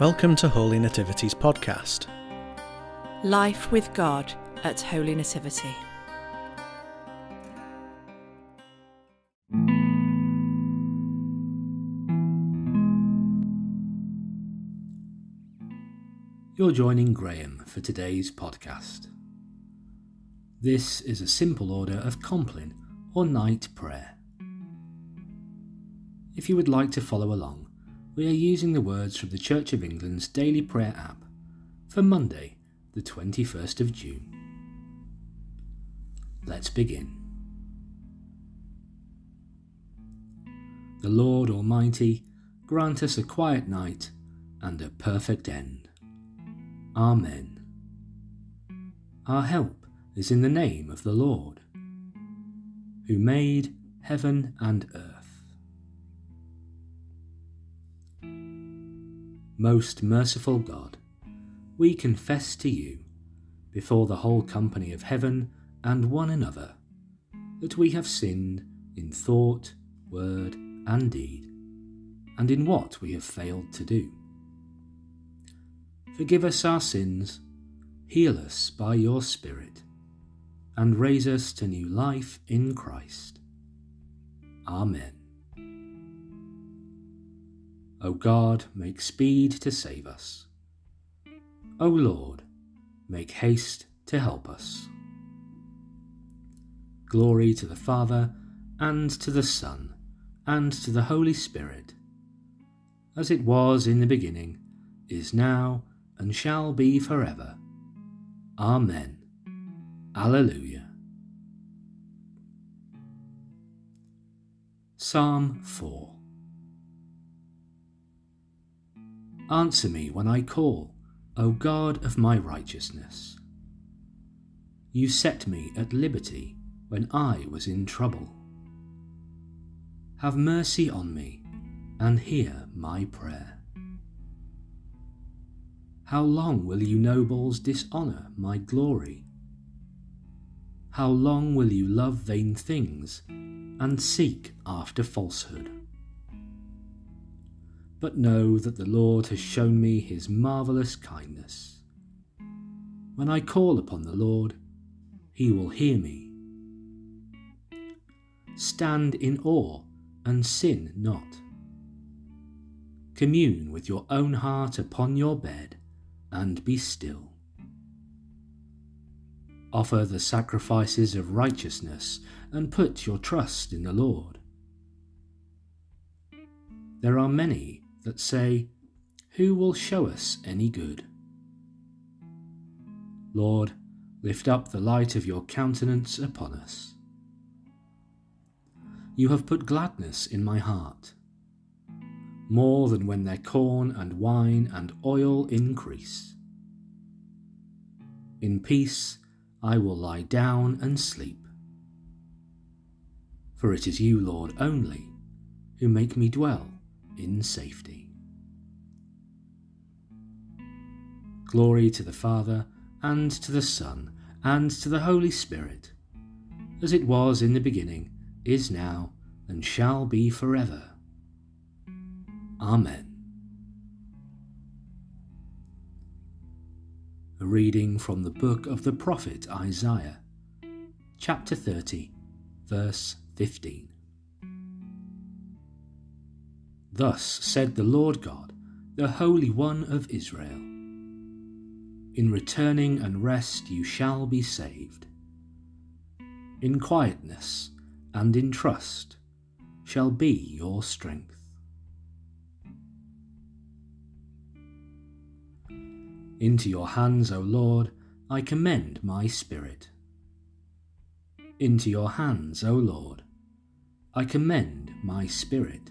Welcome to Holy Nativity's podcast. Life with God at Holy Nativity. You're joining Graham for today's podcast. This is a simple order of Compline or night prayer. If you would like to follow along, we are using the words from the Church of England's daily prayer app for Monday, the 21st of June. Let's begin. The Lord Almighty grant us a quiet night and a perfect end. Amen. Our help is in the name of the Lord, who made heaven and earth. Most merciful God, we confess to you, before the whole company of heaven and one another, that we have sinned in thought, word, and deed, and in what we have failed to do. Forgive us our sins, heal us by your Spirit, and raise us to new life in Christ. Amen. O God, make speed to save us. O Lord, make haste to help us. Glory to the Father, and to the Son, and to the Holy Spirit, as it was in the beginning, is now, and shall be forever. Amen. Alleluia. Psalm 4 Answer me when I call, O God of my righteousness. You set me at liberty when I was in trouble. Have mercy on me and hear my prayer. How long will you nobles dishonour my glory? How long will you love vain things and seek after falsehood? But know that the Lord has shown me his marvellous kindness. When I call upon the Lord, he will hear me. Stand in awe and sin not. Commune with your own heart upon your bed and be still. Offer the sacrifices of righteousness and put your trust in the Lord. There are many that say, Who will show us any good? Lord, lift up the light of your countenance upon us. You have put gladness in my heart more than when their corn and wine and oil increase. In peace I will lie down and sleep. For it is you, Lord, only, who make me dwell in safety. Glory to the Father, and to the Son, and to the Holy Spirit, as it was in the beginning, is now, and shall be forever. Amen. A reading from the book of the prophet Isaiah, chapter 30, verse 15. Thus said the Lord God, the Holy One of Israel In returning and rest you shall be saved. In quietness and in trust shall be your strength. Into your hands, O Lord, I commend my spirit. Into your hands, O Lord, I commend my spirit.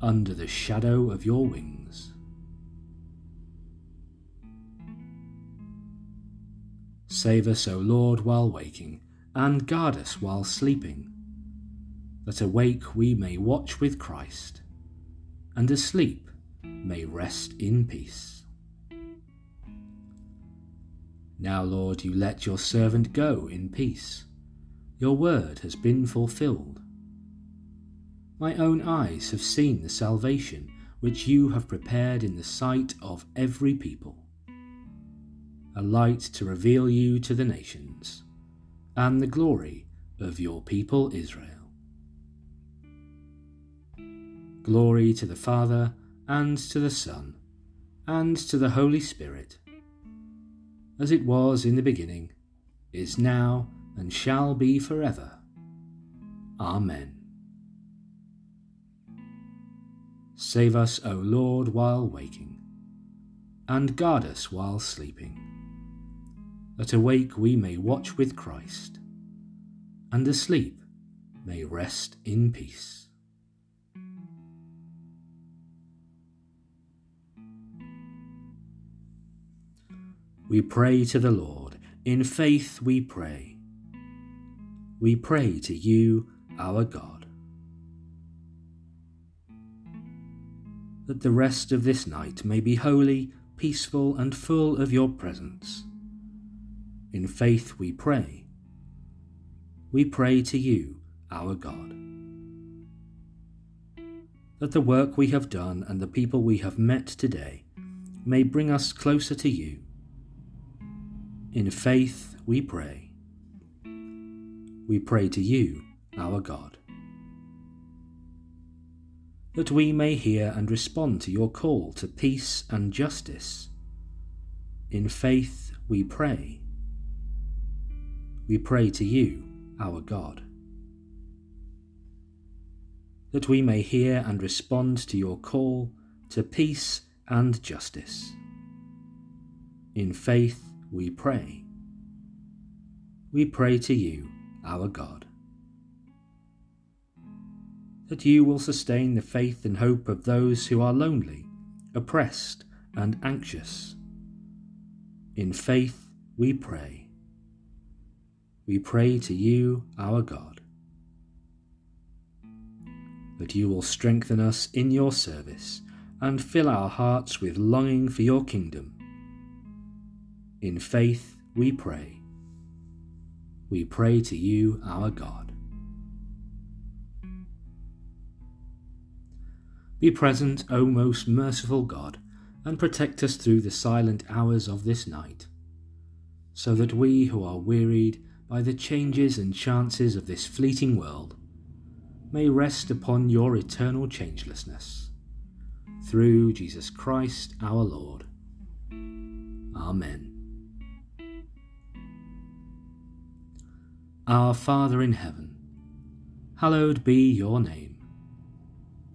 under the shadow of your wings. Save us, O Lord, while waking, and guard us while sleeping, that awake we may watch with Christ, and asleep may rest in peace. Now, Lord, you let your servant go in peace. Your word has been fulfilled. My own eyes have seen the salvation which you have prepared in the sight of every people, a light to reveal you to the nations, and the glory of your people Israel. Glory to the Father, and to the Son, and to the Holy Spirit as it was in the beginning, is now, and shall be forever. Amen. Save us, O Lord, while waking, and guard us while sleeping, that awake we may watch with Christ, and asleep may rest in peace. We pray to the Lord, in faith we pray. We pray to you, our God. That the rest of this night may be holy, peaceful, and full of your presence. In faith we pray. We pray to you, our God. That the work we have done and the people we have met today may bring us closer to you in faith we pray. We pray to you, our God. That we may hear and respond to your call to peace and justice. In faith we pray. We pray to you, our God. That we may hear and respond to your call to peace and justice. In faith we pray. We pray to you, our God, that you will sustain the faith and hope of those who are lonely, oppressed, and anxious. In faith we pray. We pray to you, our God, that you will strengthen us in your service and fill our hearts with longing for your kingdom in faith we pray. We pray to you, our God. Be present, O most merciful God, and protect us through the silent hours of this night, so that we who are wearied by the changes and chances of this fleeting world may rest upon your eternal changelessness. Through Jesus Christ our Lord. Amen. Our Father in heaven, hallowed be your name.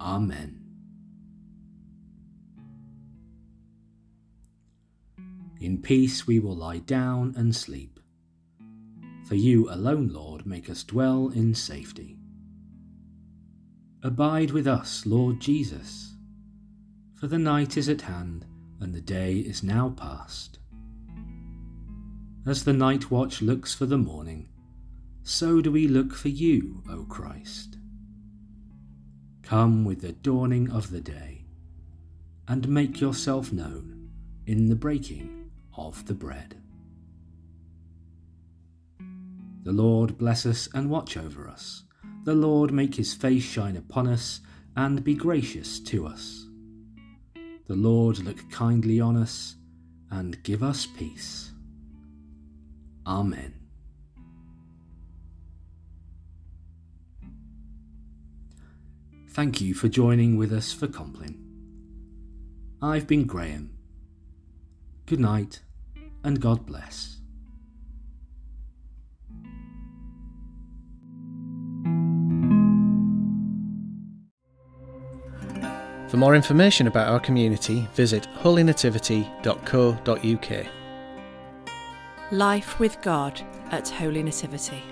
Amen. In peace we will lie down and sleep. For you alone, Lord, make us dwell in safety. Abide with us, Lord Jesus, for the night is at hand and the day is now past. As the night watch looks for the morning, so do we look for you, O Christ. Come with the dawning of the day, and make yourself known in the breaking of the bread. The Lord bless us and watch over us. The Lord make his face shine upon us and be gracious to us. The Lord look kindly on us and give us peace. Amen. Thank you for joining with us for Compline. I've been Graham. Good night, and God bless. For more information about our community, visit holynativity.co.uk. Life with God at Holy Nativity.